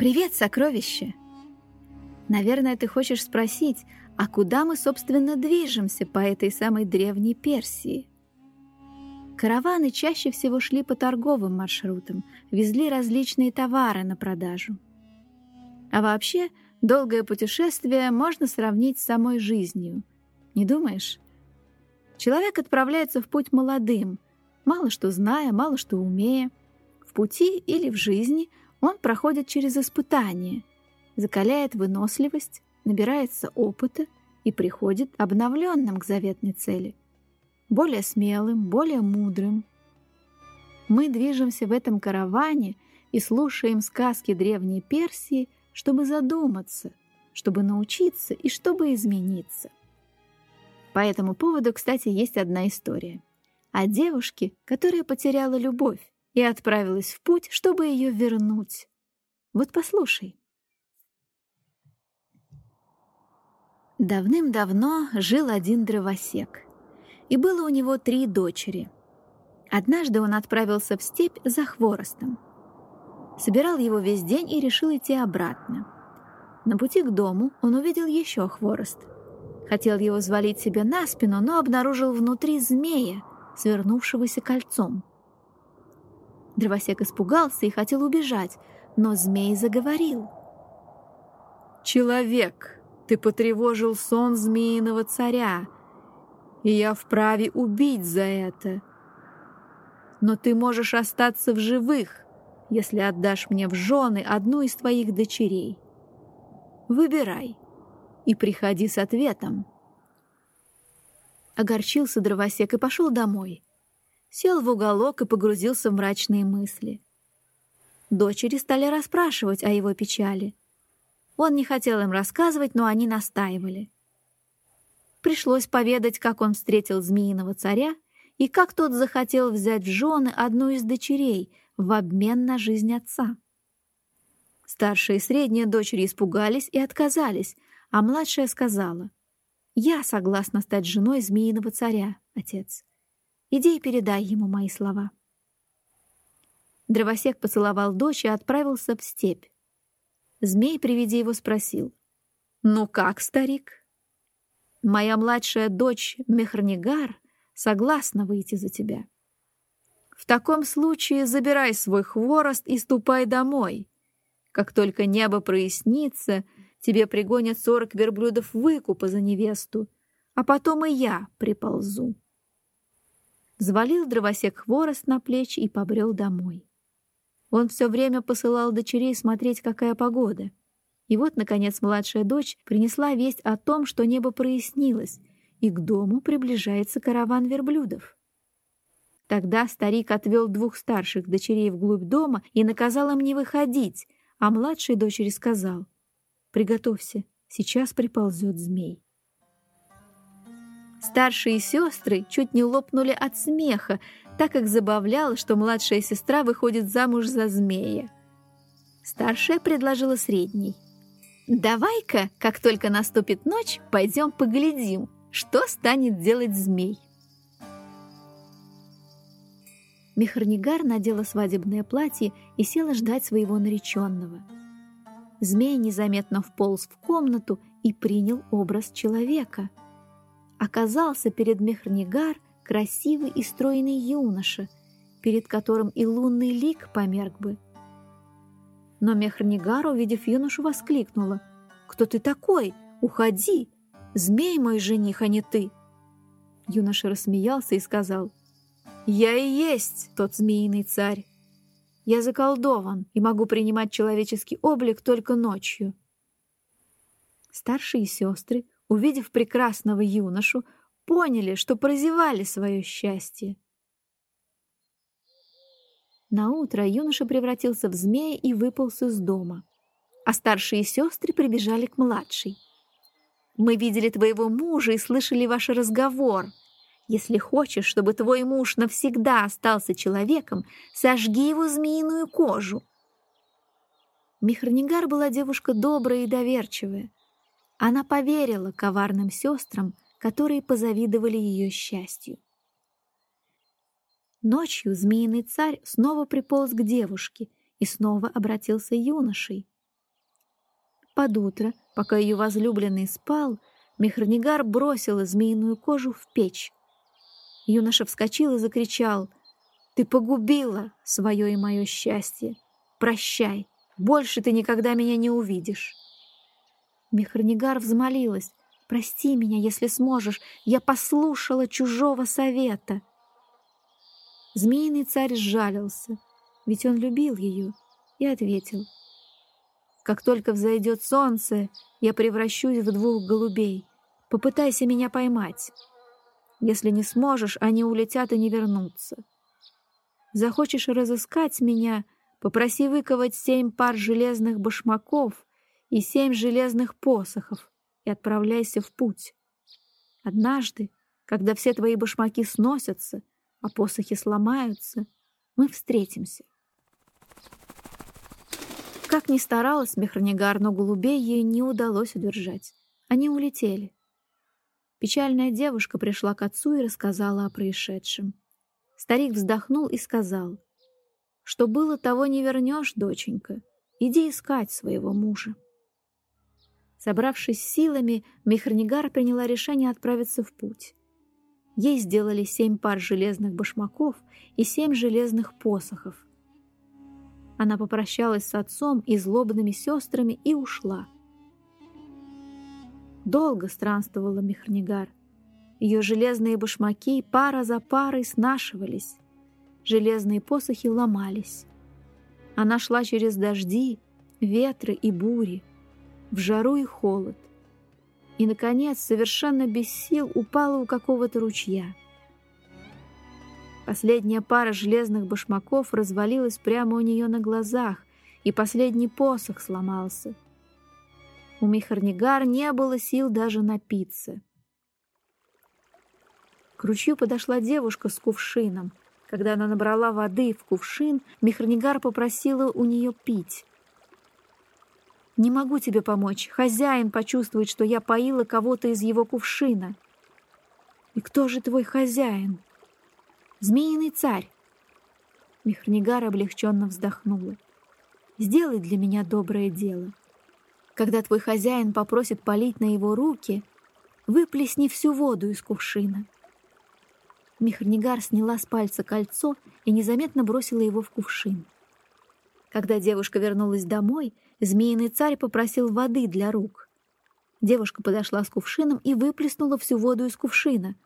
Привет, сокровище! Наверное, ты хочешь спросить, а куда мы, собственно, движемся по этой самой древней Персии? Караваны чаще всего шли по торговым маршрутам, везли различные товары на продажу. А вообще, долгое путешествие можно сравнить с самой жизнью. Не думаешь? Человек отправляется в путь молодым, мало что зная, мало что умея. В пути или в жизни он проходит через испытания, закаляет выносливость, набирается опыта и приходит обновленным к заветной цели, более смелым, более мудрым. Мы движемся в этом караване и слушаем сказки древней Персии, чтобы задуматься, чтобы научиться и чтобы измениться. По этому поводу, кстати, есть одна история. О девушке, которая потеряла любовь и отправилась в путь, чтобы ее вернуть. Вот послушай. Давным-давно жил один дровосек, и было у него три дочери. Однажды он отправился в степь за хворостом. Собирал его весь день и решил идти обратно. На пути к дому он увидел еще хворост — Хотел его взвалить себе на спину, но обнаружил внутри змея, свернувшегося кольцом. Дровосек испугался и хотел убежать, но змей заговорил. «Человек, ты потревожил сон змеиного царя, и я вправе убить за это. Но ты можешь остаться в живых, если отдашь мне в жены одну из твоих дочерей. Выбирай» и приходи с ответом. Огорчился дровосек и пошел домой. Сел в уголок и погрузился в мрачные мысли. Дочери стали расспрашивать о его печали. Он не хотел им рассказывать, но они настаивали. Пришлось поведать, как он встретил змеиного царя и как тот захотел взять в жены одну из дочерей в обмен на жизнь отца. Старшая и средняя дочери испугались и отказались, а младшая сказала, «Я согласна стать женой змеиного царя, отец. Иди и передай ему мои слова». Дровосек поцеловал дочь и отправился в степь. Змей при виде его спросил, «Ну как, старик?» «Моя младшая дочь Мехрнигар согласна выйти за тебя». «В таком случае забирай свой хворост и ступай домой. Как только небо прояснится, Тебе пригонят сорок верблюдов выкупа за невесту, а потом и я приползу. Звалил дровосек хворост на плечи и побрел домой. Он все время посылал дочерей смотреть, какая погода. И вот, наконец, младшая дочь принесла весть о том, что небо прояснилось, и к дому приближается караван верблюдов. Тогда старик отвел двух старших дочерей вглубь дома и наказал им не выходить, а младшей дочери сказал, Приготовься, сейчас приползет змей. Старшие сестры чуть не лопнули от смеха, так как забавляло, что младшая сестра выходит замуж за змея. Старшая предложила средней. «Давай-ка, как только наступит ночь, пойдем поглядим, что станет делать змей». Мехарнигар надела свадебное платье и села ждать своего нареченного – Змей незаметно вполз в комнату и принял образ человека. Оказался перед Мехрнигар красивый и стройный юноша, перед которым и лунный лик померк бы. Но Мехрнигар, увидев юношу, воскликнула. «Кто ты такой? Уходи! Змей мой жених, а не ты!» Юноша рассмеялся и сказал, «Я и есть тот змеиный царь. Я заколдован и могу принимать человеческий облик только ночью. Старшие сестры, увидев прекрасного юношу, поняли, что прозевали свое счастье. На утро юноша превратился в змея и выполз из дома, а старшие сестры прибежали к младшей. «Мы видели твоего мужа и слышали ваш разговор», если хочешь, чтобы твой муж навсегда остался человеком, сожги его змеиную кожу. Михрнигар была девушка добрая и доверчивая. Она поверила коварным сестрам, которые позавидовали ее счастью. Ночью змеиный царь снова приполз к девушке и снова обратился юношей. под утро, пока ее возлюбленный спал, Мехранигар бросила змеиную кожу в печь. Юноша вскочил и закричал «Ты погубила свое и мое счастье! Прощай! Больше ты никогда меня не увидишь!» Мехранигар взмолилась «Прости меня, если сможешь, я послушала чужого совета!» Змеиный царь сжалился, ведь он любил ее, и ответил «Как только взойдет солнце, я превращусь в двух голубей. Попытайся меня поймать. Если не сможешь, они улетят и не вернутся. Захочешь разыскать меня, попроси выковать семь пар железных башмаков и семь железных посохов и отправляйся в путь. Однажды, когда все твои башмаки сносятся, а посохи сломаются, мы встретимся. Как ни старалась Мехранигар, но голубей ей не удалось удержать. Они улетели. Печальная девушка пришла к отцу и рассказала о происшедшем. Старик вздохнул и сказал, «Что было, того не вернешь, доченька. Иди искать своего мужа». Собравшись силами, Мехрнигар приняла решение отправиться в путь. Ей сделали семь пар железных башмаков и семь железных посохов. Она попрощалась с отцом и злобными сестрами и ушла. Долго странствовала Мехрнигар. Ее железные башмаки пара за парой снашивались. Железные посохи ломались. Она шла через дожди, ветры и бури, в жару и холод. И, наконец, совершенно без сил упала у какого-то ручья. Последняя пара железных башмаков развалилась прямо у нее на глазах, и последний посох сломался — у Михарнигар не было сил даже напиться. К ручью подошла девушка с кувшином. Когда она набрала воды в кувшин, Михарнигар попросила у нее пить. «Не могу тебе помочь. Хозяин почувствует, что я поила кого-то из его кувшина». «И кто же твой хозяин?» «Змеиный царь». Михарнигар облегченно вздохнула. «Сделай для меня доброе дело». Когда твой хозяин попросит полить на его руки, выплесни всю воду из кувшина. Михрнигар сняла с пальца кольцо и незаметно бросила его в кувшин. Когда девушка вернулась домой, змеиный царь попросил воды для рук. Девушка подошла с кувшином и выплеснула всю воду из кувшина.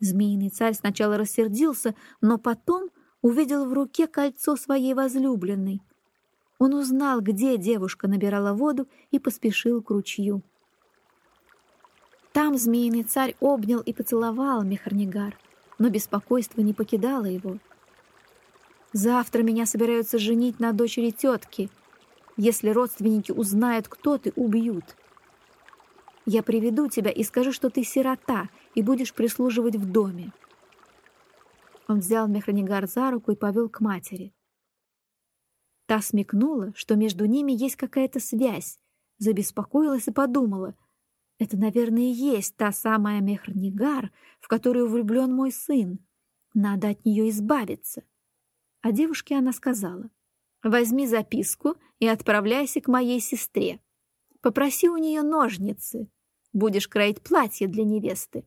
Змеиный царь сначала рассердился, но потом увидел в руке кольцо своей возлюбленной — он узнал, где девушка набирала воду и поспешил к ручью. Там змеиный царь обнял и поцеловал Мехарнигар, но беспокойство не покидало его. «Завтра меня собираются женить на дочери тетки. Если родственники узнают, кто ты, убьют. Я приведу тебя и скажу, что ты сирота и будешь прислуживать в доме». Он взял Мехранигар за руку и повел к матери. Та смекнула, что между ними есть какая-то связь, забеспокоилась и подумала, это, наверное, и есть та самая Мехрнигар, в которую влюблен мой сын. Надо от нее избавиться. А девушке она сказала, возьми записку и отправляйся к моей сестре. Попроси у нее ножницы. Будешь кроить платье для невесты.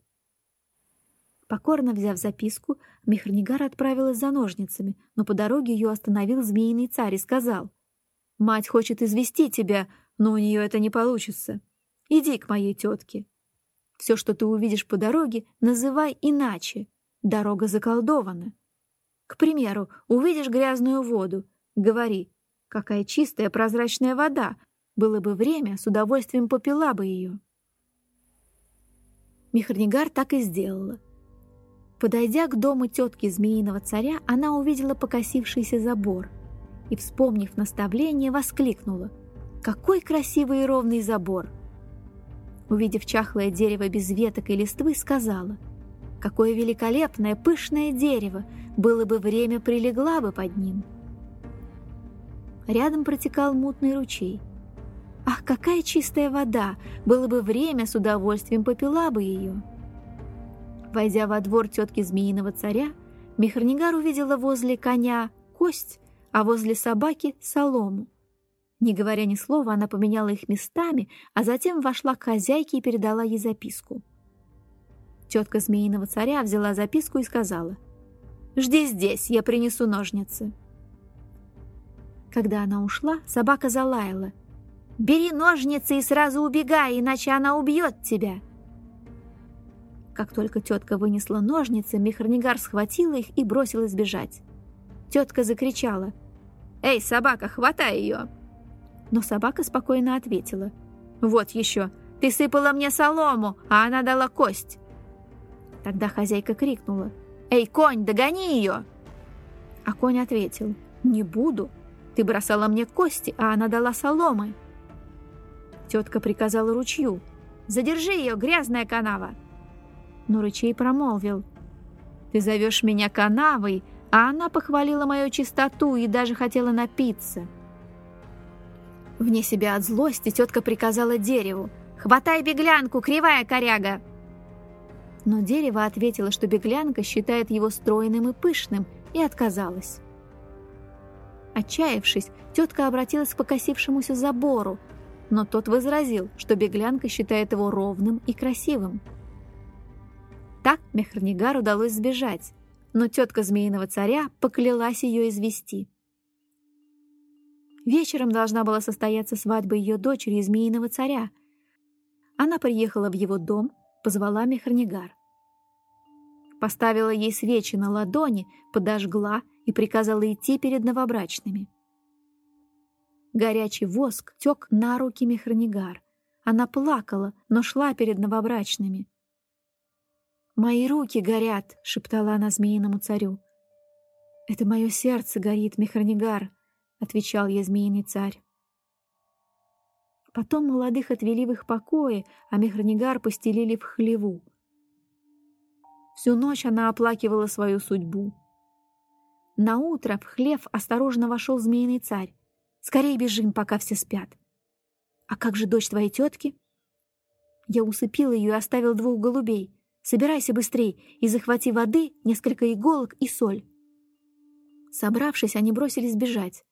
Покорно взяв записку, Мехрнигар отправилась за ножницами, но по дороге ее остановил змеиный царь и сказал, «Мать хочет извести тебя, но у нее это не получится. Иди к моей тетке. Все, что ты увидишь по дороге, называй иначе. Дорога заколдована. К примеру, увидишь грязную воду, говори, какая чистая прозрачная вода, было бы время, с удовольствием попила бы ее». Мехрнигар так и сделала. Подойдя к дому тетки Змеиного царя, она увидела покосившийся забор и, вспомнив наставление, воскликнула «Какой красивый и ровный забор!» Увидев чахлое дерево без веток и листвы, сказала «Какое великолепное, пышное дерево! Было бы время, прилегла бы под ним!» Рядом протекал мутный ручей. «Ах, какая чистая вода! Было бы время, с удовольствием попила бы ее!» Войдя во двор тетки Змеиного царя, Мехарнигар увидела возле коня кость, а возле собаки — солому. Не говоря ни слова, она поменяла их местами, а затем вошла к хозяйке и передала ей записку. Тетка змеиного царя взяла записку и сказала, «Жди здесь, я принесу ножницы». Когда она ушла, собака залаяла. «Бери ножницы и сразу убегай, иначе она убьет тебя!» Как только тетка вынесла ножницы, Мехарнигар схватила их и бросилась бежать. Тетка закричала. «Эй, собака, хватай ее!» Но собака спокойно ответила. «Вот еще, ты сыпала мне солому, а она дала кость!» Тогда хозяйка крикнула. «Эй, конь, догони ее!» А конь ответил. «Не буду. Ты бросала мне кости, а она дала соломы». Тетка приказала ручью. «Задержи ее, грязная канава!» но ручей промолвил. «Ты зовешь меня канавой, а она похвалила мою чистоту и даже хотела напиться». Вне себя от злости тетка приказала дереву. «Хватай беглянку, кривая коряга!» Но дерево ответило, что беглянка считает его стройным и пышным, и отказалась. Отчаявшись, тетка обратилась к покосившемуся забору, но тот возразил, что беглянка считает его ровным и красивым. Так Мехрнигар удалось сбежать, но тетка Змеиного царя поклялась ее извести. Вечером должна была состояться свадьба ее дочери Змеиного царя. Она приехала в его дом, позвала Мехрнигар. Поставила ей свечи на ладони, подожгла и приказала идти перед новобрачными. Горячий воск тек на руки Мехрнигар. Она плакала, но шла перед новобрачными — «Мои руки горят!» — шептала она змеиному царю. «Это мое сердце горит, Мехранигар!» — отвечал ей змеиный царь. Потом молодых отвели в их покое, а Мехранигар постелили в хлеву. Всю ночь она оплакивала свою судьбу. На утро в хлев осторожно вошел змеиный царь. «Скорей бежим, пока все спят!» «А как же дочь твоей тетки?» Я усыпил ее и оставил двух голубей. Собирайся быстрей и захвати воды, несколько иголок и соль. Собравшись, они бросились бежать.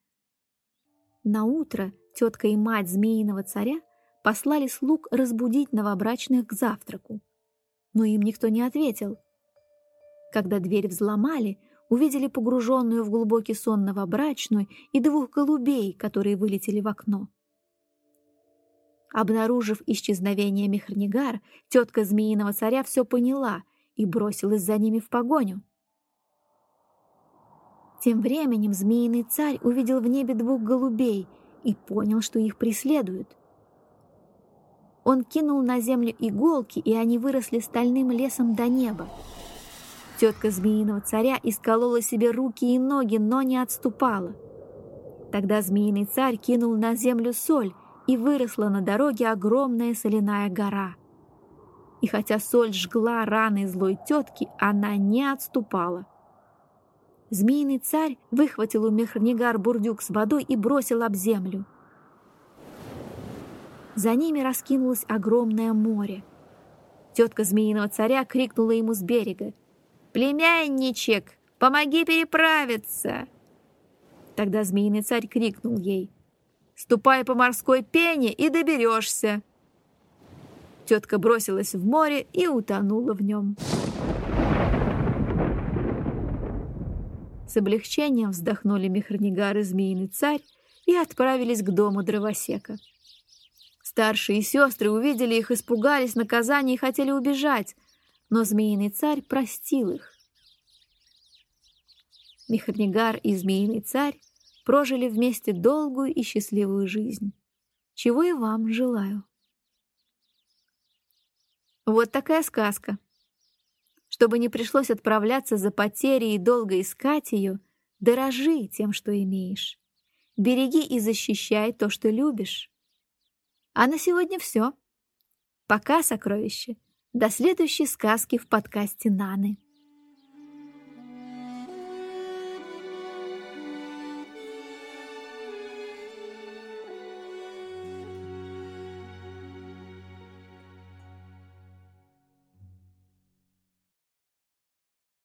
На утро тетка и мать змеиного царя послали слуг разбудить новобрачных к завтраку. Но им никто не ответил. Когда дверь взломали, увидели погруженную в глубокий сон новобрачную и двух голубей, которые вылетели в окно. Обнаружив исчезновение Мехрнигар, тетка Змеиного царя все поняла и бросилась за ними в погоню. Тем временем Змеиный царь увидел в небе двух голубей и понял, что их преследуют. Он кинул на землю иголки, и они выросли стальным лесом до неба. Тетка Змеиного царя исколола себе руки и ноги, но не отступала. Тогда Змеиный царь кинул на землю соль, и выросла на дороге огромная соляная гора. И хотя соль жгла раны злой тетки, она не отступала. Змеиный царь выхватил у Мехрнигар бурдюк с водой и бросил об землю. За ними раскинулось огромное море. Тетка змеиного царя крикнула ему с берега. «Племянничек, помоги переправиться!» Тогда змеиный царь крикнул ей. Ступай по морской пене и доберешься. Тетка бросилась в море и утонула в нем. С облегчением вздохнули Мехрнигар и Змеиный царь и отправились к дому дровосека. Старшие сестры увидели их, испугались наказания и хотели убежать, но Змеиный царь простил их. Мехрнигар и Змеиный царь прожили вместе долгую и счастливую жизнь. Чего и вам желаю. Вот такая сказка. Чтобы не пришлось отправляться за потерей и долго искать ее, дорожи тем, что имеешь. Береги и защищай то, что любишь. А на сегодня все. Пока, сокровище. До следующей сказки в подкасте Наны.